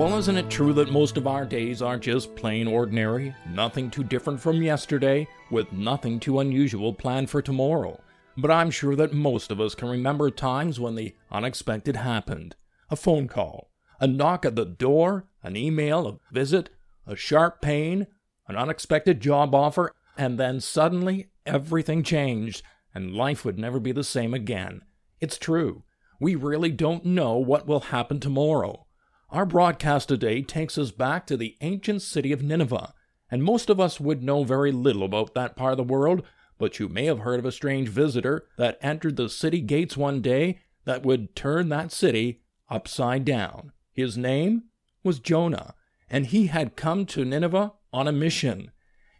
Well, isn't it true that most of our days are just plain ordinary, nothing too different from yesterday, with nothing too unusual planned for tomorrow? But I'm sure that most of us can remember times when the unexpected happened. A phone call, a knock at the door, an email, a visit, a sharp pain, an unexpected job offer, and then suddenly everything changed, and life would never be the same again. It's true. We really don't know what will happen tomorrow. Our broadcast today takes us back to the ancient city of Nineveh, and most of us would know very little about that part of the world, but you may have heard of a strange visitor that entered the city gates one day that would turn that city upside down. His name was Jonah, and he had come to Nineveh on a mission.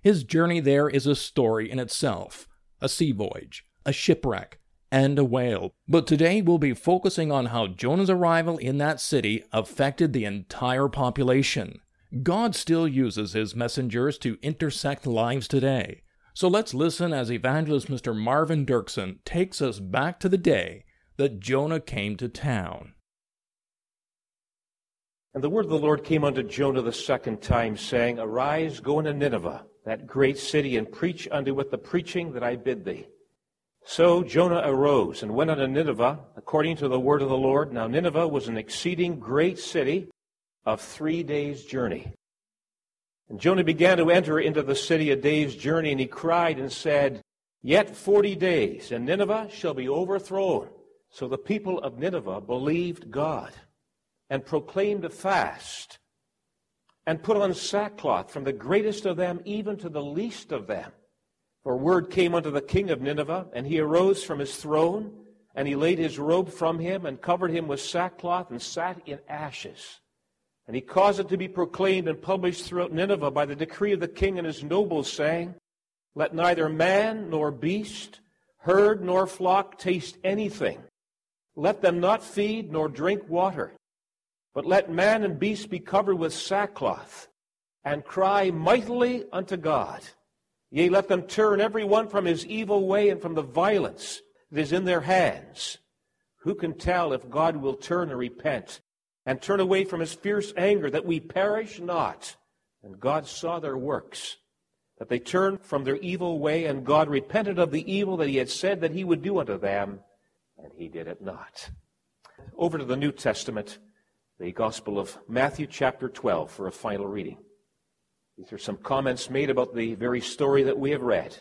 His journey there is a story in itself a sea voyage, a shipwreck, and a whale. But today we'll be focusing on how Jonah's arrival in that city affected the entire population. God still uses his messengers to intersect lives today. So let's listen as evangelist Mr. Marvin Dirksen takes us back to the day that Jonah came to town. And the word of the Lord came unto Jonah the second time, saying, Arise, go into Nineveh, that great city, and preach unto it the preaching that I bid thee. So Jonah arose and went unto Nineveh according to the word of the Lord. Now Nineveh was an exceeding great city of three days' journey. And Jonah began to enter into the city a day's journey, and he cried and said, Yet forty days, and Nineveh shall be overthrown. So the people of Nineveh believed God, and proclaimed a fast, and put on sackcloth from the greatest of them even to the least of them. For word came unto the king of Nineveh, and he arose from his throne, and he laid his robe from him, and covered him with sackcloth, and sat in ashes. And he caused it to be proclaimed and published throughout Nineveh by the decree of the king and his nobles, saying, Let neither man nor beast, herd nor flock taste anything. Let them not feed nor drink water. But let man and beast be covered with sackcloth, and cry mightily unto God. Yea, let them turn every one from his evil way and from the violence that is in their hands. Who can tell if God will turn and repent and turn away from his fierce anger that we perish not? And God saw their works, that they turned from their evil way, and God repented of the evil that he had said that he would do unto them, and he did it not. Over to the New Testament, the Gospel of Matthew, chapter 12, for a final reading. These are some comments made about the very story that we have read.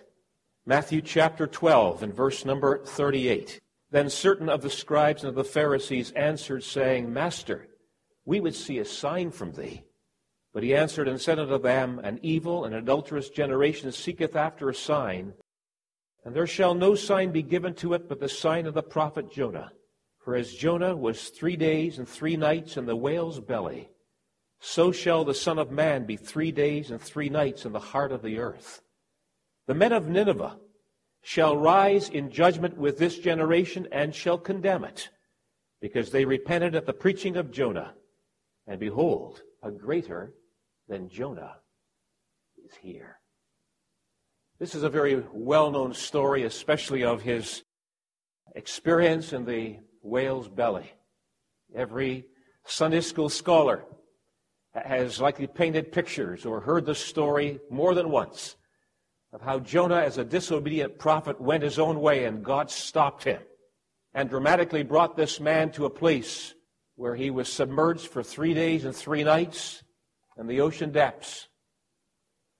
Matthew chapter 12 and verse number 38. Then certain of the scribes and of the Pharisees answered, saying, Master, we would see a sign from thee. But he answered and said unto them, An evil and adulterous generation seeketh after a sign, and there shall no sign be given to it but the sign of the prophet Jonah. For as Jonah was three days and three nights in the whale's belly, so shall the Son of Man be three days and three nights in the heart of the earth. The men of Nineveh shall rise in judgment with this generation and shall condemn it, because they repented at the preaching of Jonah. And behold, a greater than Jonah is here. This is a very well known story, especially of his experience in the whale's belly. Every Sunday school scholar has likely painted pictures or heard the story more than once of how Jonah, as a disobedient prophet, went his own way and God stopped him and dramatically brought this man to a place where he was submerged for three days and three nights in the ocean depths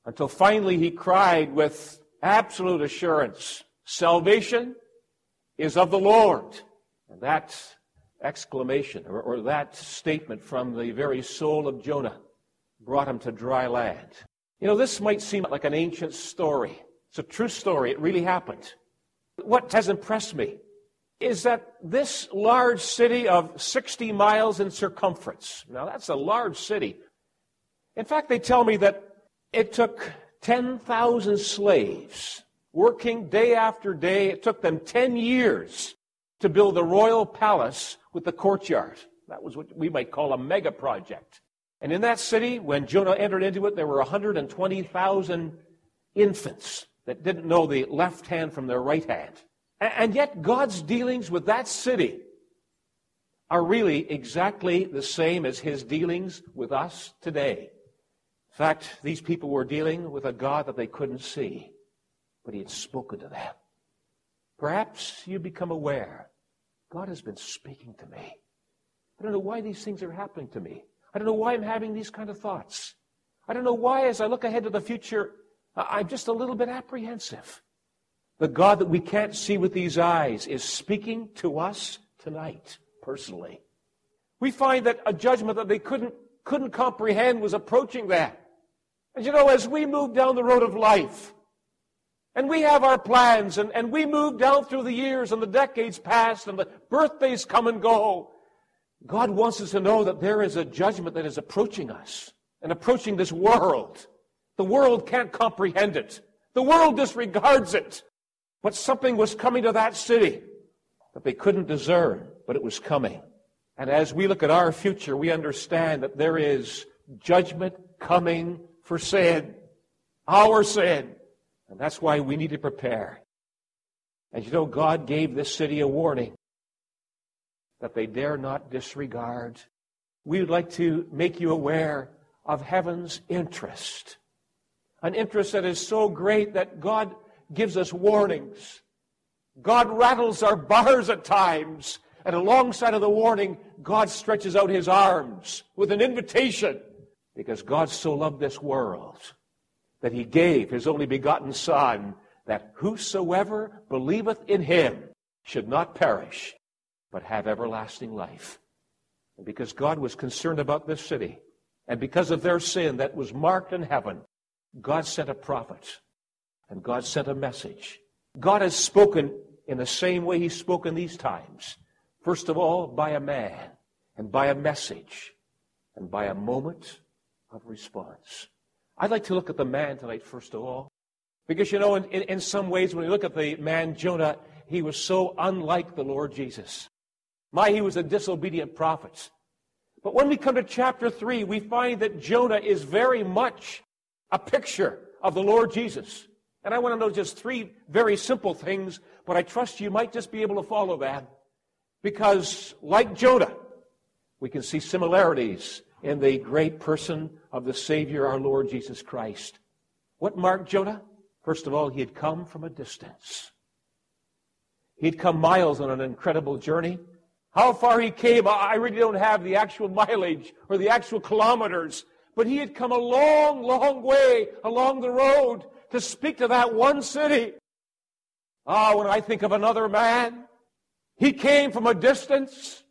until finally he cried with absolute assurance Salvation is of the Lord. And that exclamation or, or that statement from the very soul of Jonah brought him to dry land. You know, this might seem like an ancient story, It's a true story. It really happened. What has impressed me is that this large city of 60 miles in circumference, now that's a large city. In fact, they tell me that it took 10,000 slaves working day after day. It took them 10 years to build the royal palace with the courtyard. That was what we might call a mega project. And in that city, when Jonah entered into it, there were 120,000 infants that didn't know the left hand from their right hand. And yet, God's dealings with that city are really exactly the same as his dealings with us today. In fact, these people were dealing with a God that they couldn't see, but he had spoken to them. Perhaps you become aware God has been speaking to me. I don't know why these things are happening to me. I don't know why I'm having these kind of thoughts. I don't know why, as I look ahead to the future, I'm just a little bit apprehensive. The God that we can't see with these eyes is speaking to us tonight, personally. We find that a judgment that they couldn't, couldn't comprehend was approaching them. And you know, as we move down the road of life, and we have our plans, and, and we move down through the years, and the decades pass, and the birthdays come and go, God wants us to know that there is a judgment that is approaching us and approaching this world. The world can't comprehend it. The world disregards it. But something was coming to that city that they couldn't discern, but it was coming. And as we look at our future, we understand that there is judgment coming for sin, our sin. And that's why we need to prepare. And you know, God gave this city a warning that they dare not disregard. We would like to make you aware of heaven's interest. An interest that is so great that God gives us warnings. God rattles our bars at times, and alongside of the warning, God stretches out his arms with an invitation because God so loved this world that he gave his only begotten Son, that whosoever believeth in him should not perish, but have everlasting life. And because God was concerned about this city, and because of their sin that was marked in heaven, God sent a prophet and God sent a message. God has spoken in the same way He's spoken these times. First of all, by a man, and by a message, and by a moment of response. I'd like to look at the man tonight, first of all. Because, you know, in, in, in some ways, when we look at the man Jonah, he was so unlike the Lord Jesus. My, he was a disobedient prophet. But when we come to chapter 3, we find that Jonah is very much a picture of the Lord Jesus. And I want to know just three very simple things, but I trust you might just be able to follow that. Because, like Jonah, we can see similarities in the great person of the Savior, our Lord Jesus Christ. What marked Jonah? First of all, he had come from a distance. He'd come miles on an incredible journey. How far he came, I really don't have the actual mileage or the actual kilometers, but he had come a long, long way along the road to speak to that one city. Ah, when I think of another man, he came from a distance.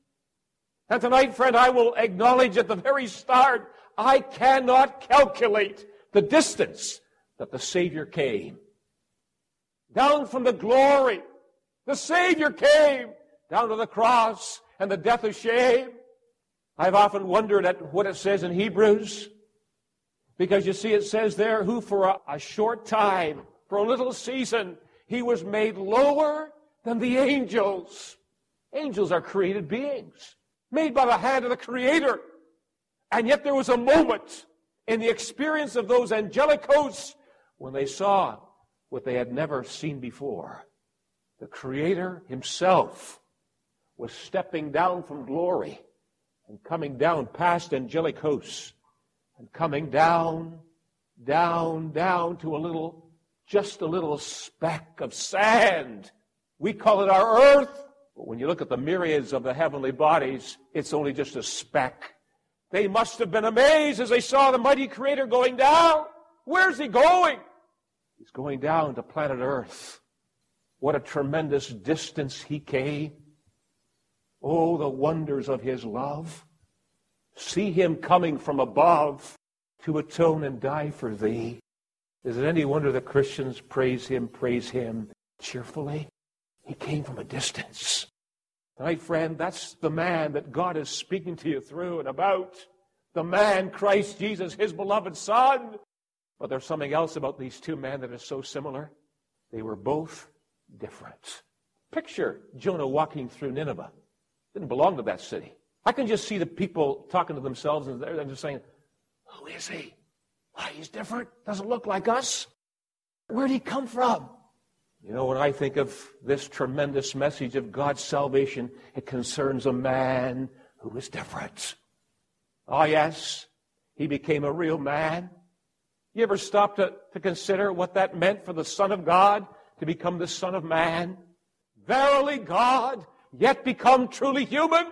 And tonight, friend, I will acknowledge at the very start, I cannot calculate the distance that the Savior came. Down from the glory, the Savior came down to the cross and the death of shame. I've often wondered at what it says in Hebrews. Because you see, it says there, who for a, a, short time, for a little season, he was made lower than the angels. Angels are created beings, made by the hand of the Creator. And yet there was a moment in the experience of those angelic hosts when they saw what they had never seen before. The Creator Himself was stepping down from glory and coming down past angelic hosts and coming down, down, down to a little, just a little speck of sand. We call it our earth, but when you look at the myriads of the heavenly bodies, it's only just a speck. They must have been amazed as they saw the mighty Creator going down. Where's he going? He's going down to planet Earth. What a tremendous distance he came. Oh, the wonders of his love. See him coming from above to atone and die for thee. Is it any wonder that Christians praise him, praise him cheerfully? He came from a distance. My friend, that's the man that God is speaking to you through and about. The man, Christ Jesus, his beloved Son. But there's something else about these two men that is so similar. They were both different. Picture Jonah walking through Nineveh. Didn't belong to that city. I can just see the people talking to themselves and they're just saying, Who is he? Why, he's different. Doesn't look like us. Where'd he come from? You know, when I think of this tremendous message of God's salvation, it concerns a man who is different. Oh, yes, he became a real man. You ever stop to, to consider what that meant for the Son of God to become the Son of Man? Verily God, yet become truly human.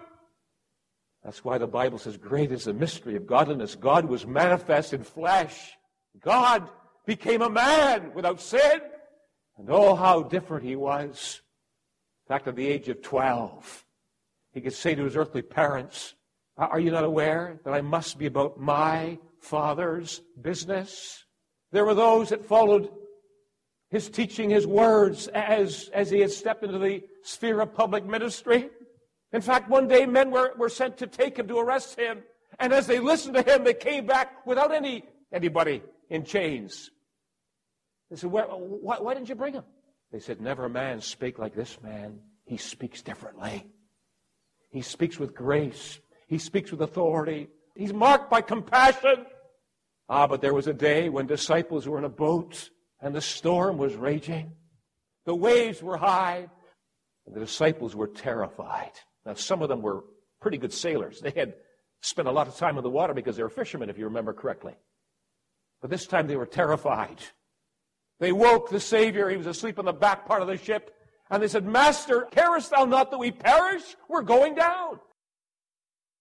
That's why the Bible says, Great is the mystery of godliness. God was manifest in flesh. God became a man without sin. And oh, how different he was. In fact, at the age of 12, he could say to his earthly parents, Are you not aware that I must be about my Father's business? There were those that followed his teaching, his words, as, as he had stepped into the sphere of public ministry. In fact, one day men were, were sent to take him, to arrest him. And as they listened to him, they came back without any anybody in chains. They said, why, why didn't you bring him? They said, Never a man spake like this man. He speaks differently. He speaks with grace. He speaks with authority. He's marked by compassion. Ah, but there was a day when disciples were in a boat and the storm was raging. The waves were high and the disciples were terrified. Now, some of them were pretty good sailors. They had spent a lot of time in the water because they were fishermen, if you remember correctly. But this time they were terrified. They woke the Savior. He was asleep in the back part of the ship. And they said, Master, carest thou not that we perish? We're going down.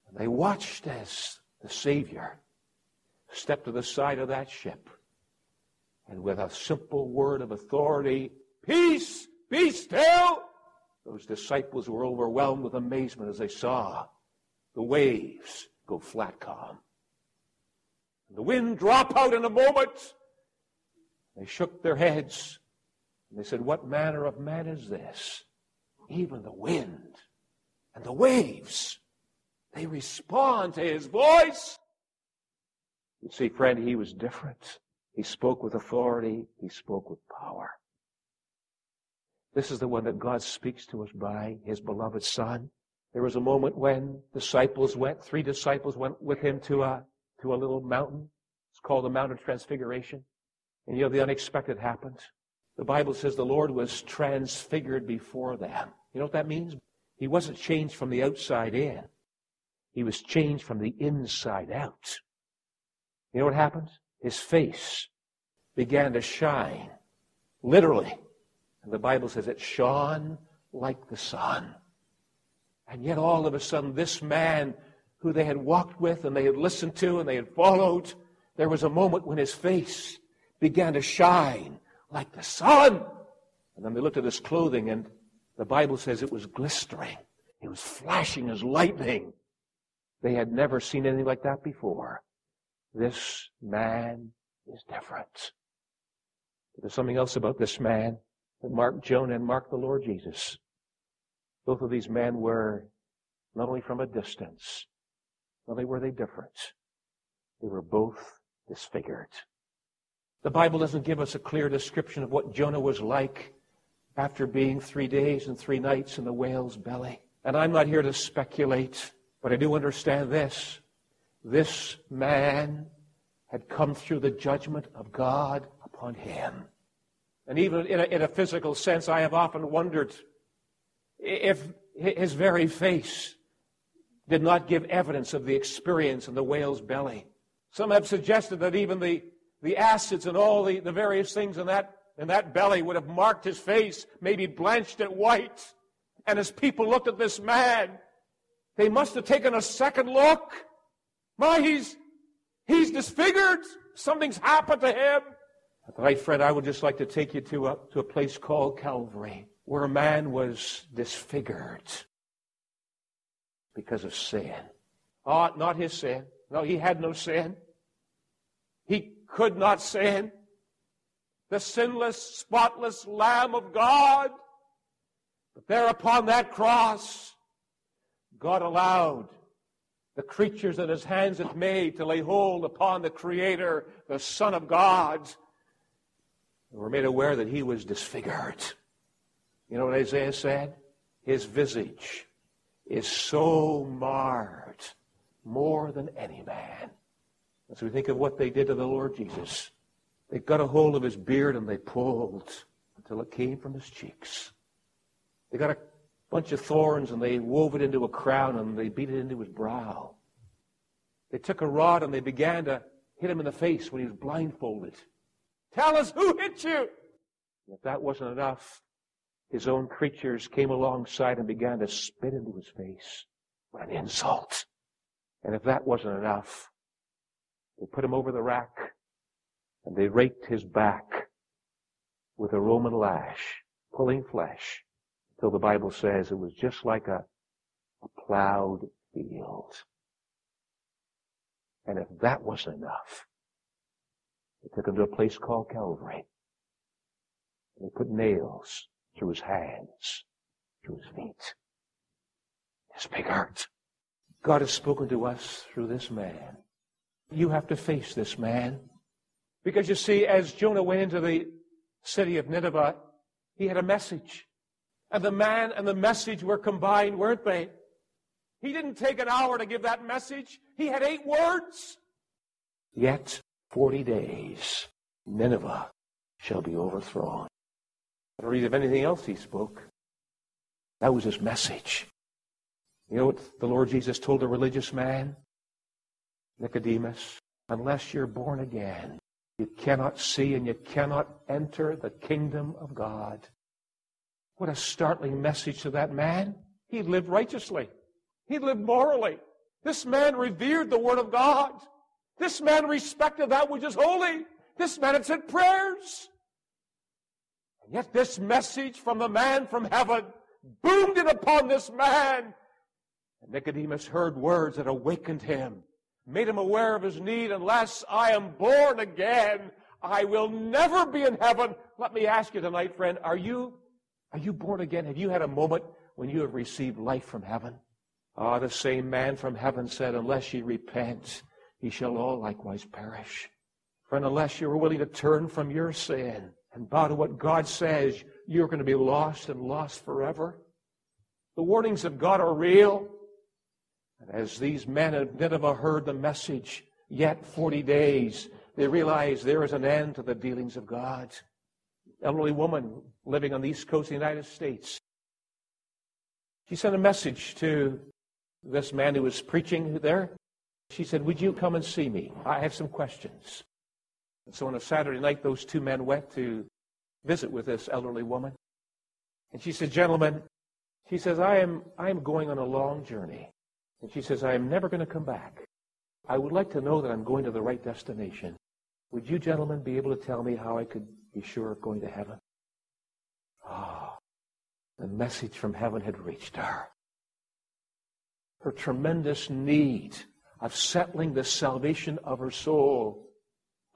And they watched as the Savior stepped to the side of that ship. And with a simple word of authority, Peace, be still, those disciples were overwhelmed with amazement as they saw the waves go flat calm. The wind drop out in a moment. They shook their heads and they said, What manner of man is this? Even the wind and the waves, they respond to his voice. You see, friend, he was different. He spoke with authority, he spoke with power. This is the one that God speaks to us by, his beloved Son. There was a moment when disciples went, three disciples went with him to a, to a little mountain. It's called the Mount of Transfiguration. And you know, the unexpected happened. The Bible says the Lord was transfigured before them. You know what that means? He wasn't changed from the outside in. He was changed from the inside out. You know what happened? His face began to shine. Literally. And the Bible says it shone like the sun. And yet, all of a sudden, this man who they had walked with and they had listened to and they had followed, there was a moment when his face began to shine like the sun. And then they looked at his clothing, and the Bible says it was glistering. It was flashing as lightning. They had never seen anything like that before. This man is different. But there's something else about this man that marked Jonah and marked the Lord Jesus. Both of these men were not only from a distance, not only were they different, they were both disfigured. The Bible doesn't give us a clear description of what Jonah was like after being three days and three nights in the whale's belly. And I'm not here to speculate, but I do understand this. This man had come through the judgment of God upon him. And even in a, in a physical sense, I have often wondered if his very face did not give evidence of the experience in the whale's belly. Some have suggested that even the, the acids and all the, the various things in that, in that belly would have marked his face, maybe blanched it white. And as people looked at this man, they must have taken a second look. My, he's, he's disfigured. Something's happened to him. Right, friend, I would just like to take you to a, to a place called Calvary, where a man was disfigured because of sin. Oh, not his sin. No, he had no sin. He could not sin. the sinless, spotless Lamb of God. But there upon that cross, God allowed the creatures that his hands had made to lay hold upon the Creator, the Son of God, and were made aware that he was disfigured. You know what Isaiah said? His visage is so marred more than any man. As we think of what they did to the Lord Jesus, they got a hold of his beard and they pulled until it came from his cheeks. They got a bunch of thorns and they wove it into a crown and they beat it into his brow. They took a rod and they began to hit him in the face when he was blindfolded. Tell us who hit you. If that wasn't enough, his own creatures came alongside and began to spit into his face. What an insult. And if that wasn't enough, they put him over the rack and they raked his back with a Roman lash, pulling flesh, till the Bible says it was just like a, a plowed field. And if that wasn't enough, they took him to a place called Calvary. And they put nails through his hands, through his feet, his big heart. God has spoken to us through this man. You have to face this man. Because you see, as Jonah went into the city of Nineveh, he had a message. And the man and the message were combined, weren't they? He didn't take an hour to give that message. He had eight words. Yet 40 days, Nineveh shall be overthrown. I don't read of anything else he spoke. That was his message. You know what the Lord Jesus told the religious man? Nicodemus, unless you're born again, you cannot see and you cannot enter the kingdom of God. What a startling message to that man. He lived righteously. He lived morally. This man revered the Word of God. This man respected that which is holy. This man had said prayers. And yet this message from the man from heaven boomed in upon this man. And Nicodemus heard words that awakened him, made him aware of his need. Unless I am born again, I will never be in heaven. Let me ask you tonight, friend, are you, are you born again? Have you had a moment when you have received life from heaven? Ah, the same man from heaven said, Unless ye repent, ye shall all likewise perish. Friend, unless you're willing to turn from your sin and bow to what God says, you're going to be lost and lost forever. The warnings of God are real. And as these men of Nineveh heard the message, yet 40 days, they realized there is an end to the dealings of God. Elderly woman living on the east coast of the United States. She sent a message to this man who was preaching there. She said, Would you come and see me? I have some questions. And so on a Saturday night, those two men went to visit with this elderly woman. And she said, Gentlemen, she says, I am, I am going on a long journey. And she says, I am never going to come back. I would like to know that I'm going to the right destination. Would you gentlemen be able to tell me how I could be sure of going to heaven? Ah, oh, the message from heaven had reached her her tremendous need of settling the salvation of her soul,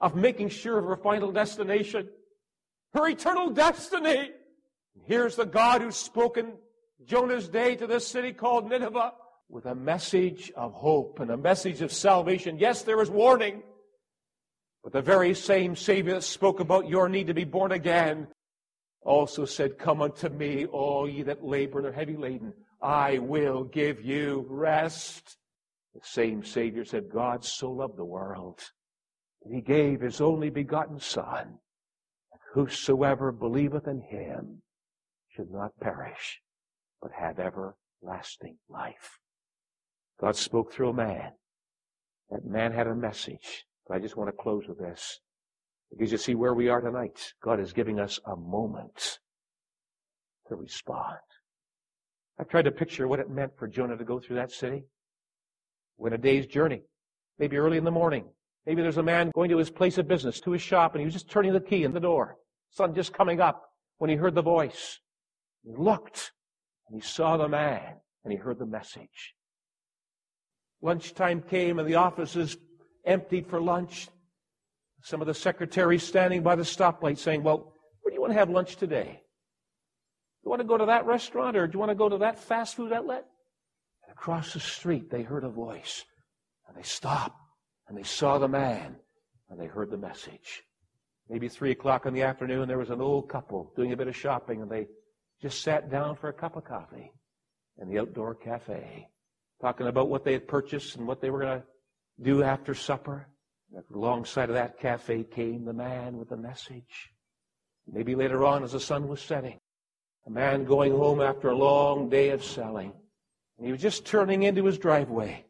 of making sure of her final destination, her eternal destiny. Here's the God who's spoken Jonah's day to this city called Nineveh with a message of hope and a message of salvation. Yes, there is warning, but the very same Savior that spoke about your need to be born again also said, Come unto me, all ye that labor and are heavy laden. I will give you rest. The same Savior said, God so loved the world that he gave his only begotten Son, that whosoever believeth in him should not perish, but have everlasting life. God spoke through a man. That man had a message. But I just want to close with this. Because you see where we are tonight. God is giving us a moment to respond. I've tried to picture what it meant for Jonah to go through that city. Went a day's journey, maybe early in the morning. Maybe there's a man going to his place of business, to his shop, and he was just turning the key in the door. Sun just coming up when he heard the voice. He looked, and he saw the man, and he heard the message. Lunchtime came, and the offices emptied for lunch. Some of the secretaries standing by the stoplight saying, Well, where do you want to have lunch today? Do You want to go to that restaurant or do you want to go to that fast food outlet? And across the street, they heard a voice. And they stopped and they saw the man and they heard the message. Maybe three o'clock in the afternoon, there was an old couple doing a bit of shopping and they just sat down for a cup of coffee in the outdoor cafe, talking about what they had purchased and what they were going to do after supper. Alongside of that cafe came the man with the message. Maybe later on, as the sun was setting, a man going home after a long day of selling. And he was just turning into his driveway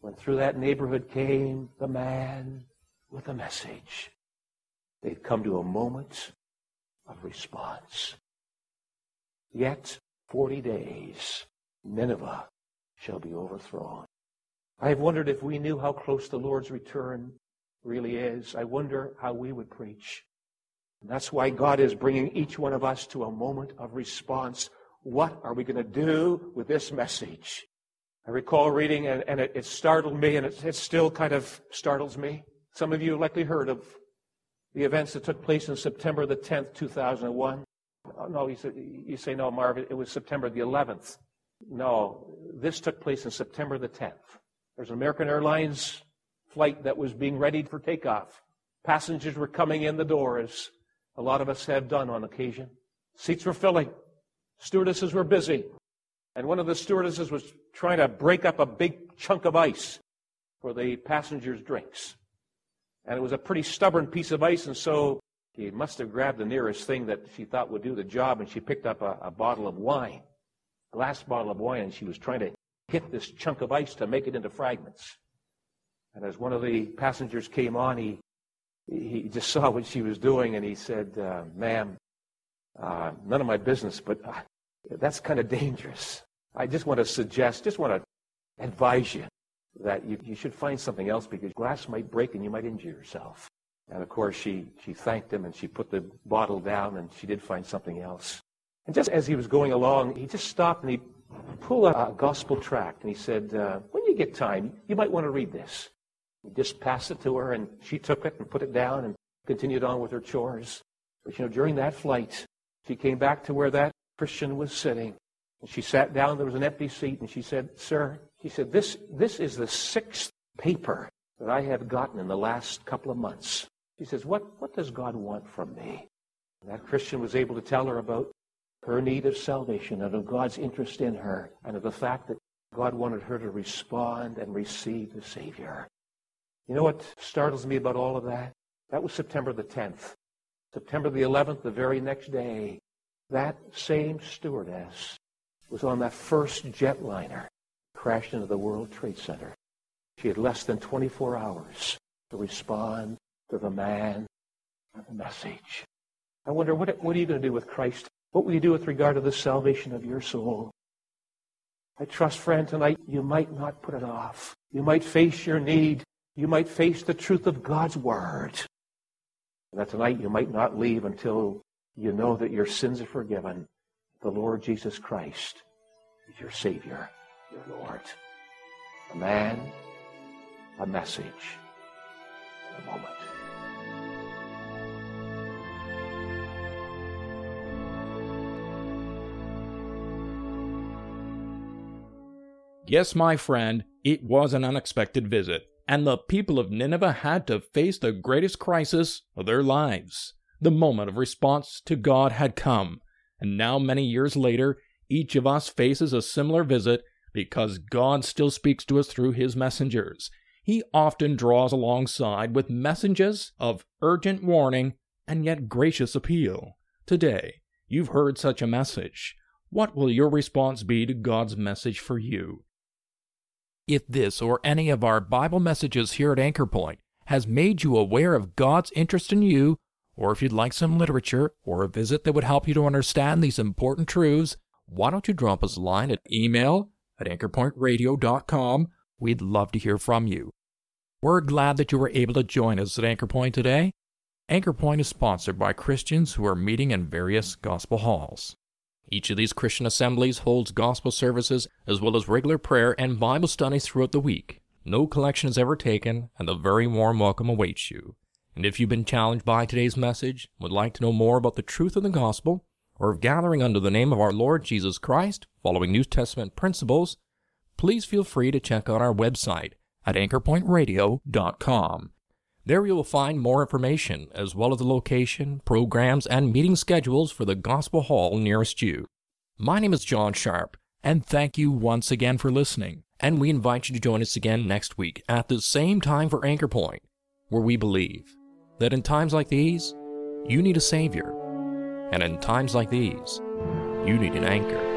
when through that neighborhood came the man with a message. They'd come to a moment of response. Yet 40 days, Nineveh shall be overthrown. I have wondered if we knew how close the Lord's return really is. I wonder how we would preach. And that's why God is bringing each one of us to a moment of response. What are we going to do with this message? I recall reading, and, and it, it, startled me, and it, it still kind of startles me. Some of you likely heard of the events that took place in September the 10th, 2001. Uh, no, you say, you say, no, Marv, it was September the 11th. No, this took place in September the 10th. There's an American Airlines flight that was being readied for takeoff. Passengers were coming in the doors a lot of us have done on occasion. Seats were filling. Stewardesses were busy. And one of the stewardesses was trying to break up a big chunk of ice for the passengers' drinks. And it was a pretty stubborn piece of ice, and so she must have grabbed the nearest thing that she thought would do the job, and she picked up a, a bottle of wine, glass bottle of wine, and she was trying to hit this chunk of ice to make it into fragments. And as one of the passengers came on, he he just saw what she was doing and he said, uh, Ma'am, uh, none of my business, but uh, that's kind of dangerous. I just want to suggest, just want to advise you that you, you should find something else because glass might break and you might injure yourself. And of course, she, she thanked him and she put the bottle down and she did find something else. And just as he was going along, he just stopped and he pulled a, a gospel tract and he said, uh, When you get time, you might want to read this. He just passed it to her, and she took it and put it down and continued on with her chores. But you know, during that flight, she came back to where that Christian was sitting. And she sat down, there was an empty seat, and she said, Sir, she said, this, this is the sixth paper that I have gotten in the last couple of months. She says, What, what does God want from me? And that Christian was able to tell her about her need of salvation and of God's interest in her and of the fact that God wanted her to respond and receive the Savior. You know what startles me about all of that? That was September the 10th. September the 11th, the very next day, that same stewardess was on that first jetliner crashed into the World Trade Center. She had less than 24 hours to respond to the man and the message. I wonder, what, what are you going to do with Christ? What will you do with regard to the salvation of your soul? I trust, friend, tonight you might not put it off. You might face your need you might face the truth of God's Word. And that tonight you might not leave until you know that your sins are forgiven. The Lord Jesus Christ is your Savior, your Lord. A man, a message, a moment. Yes, my friend, it was an unexpected visit and the people of Nineveh had to face the greatest crisis of their lives. The moment of response to God had come, and now, many years later, each of us faces a similar visit because God still speaks to us through His messengers. He often draws alongside with messages of urgent warning and yet gracious appeal. Today, you've heard such a message. What will your response be to God's message for you? If this or any of our Bible messages here at Anchor Point has made you aware of God's interest in you, or if you'd like some literature or a visit that would help you to understand these important truths, why don't you drop us a line at email at anchorpointradio.com? We'd love to hear from you. We're glad that you were able to join us at Anchor Point today. Anchor Point is sponsored by Christians who are meeting in various gospel halls. Each of these Christian assemblies holds gospel services as well as regular prayer and Bible studies throughout the week. No collection is ever taken, and a very warm welcome awaits you. And if you've been challenged by today's message, would like to know more about the truth of the gospel, or of gathering under the name of our Lord Jesus Christ, following New Testament principles, please feel free to check out our website at anchorpointradio.com. There you will find more information, as well as the location, programs, and meeting schedules for the Gospel Hall nearest you. My name is John Sharp, and thank you once again for listening. And we invite you to join us again next week at the same time for Anchor Point, where we believe that in times like these, you need a Savior. And in times like these, you need an anchor.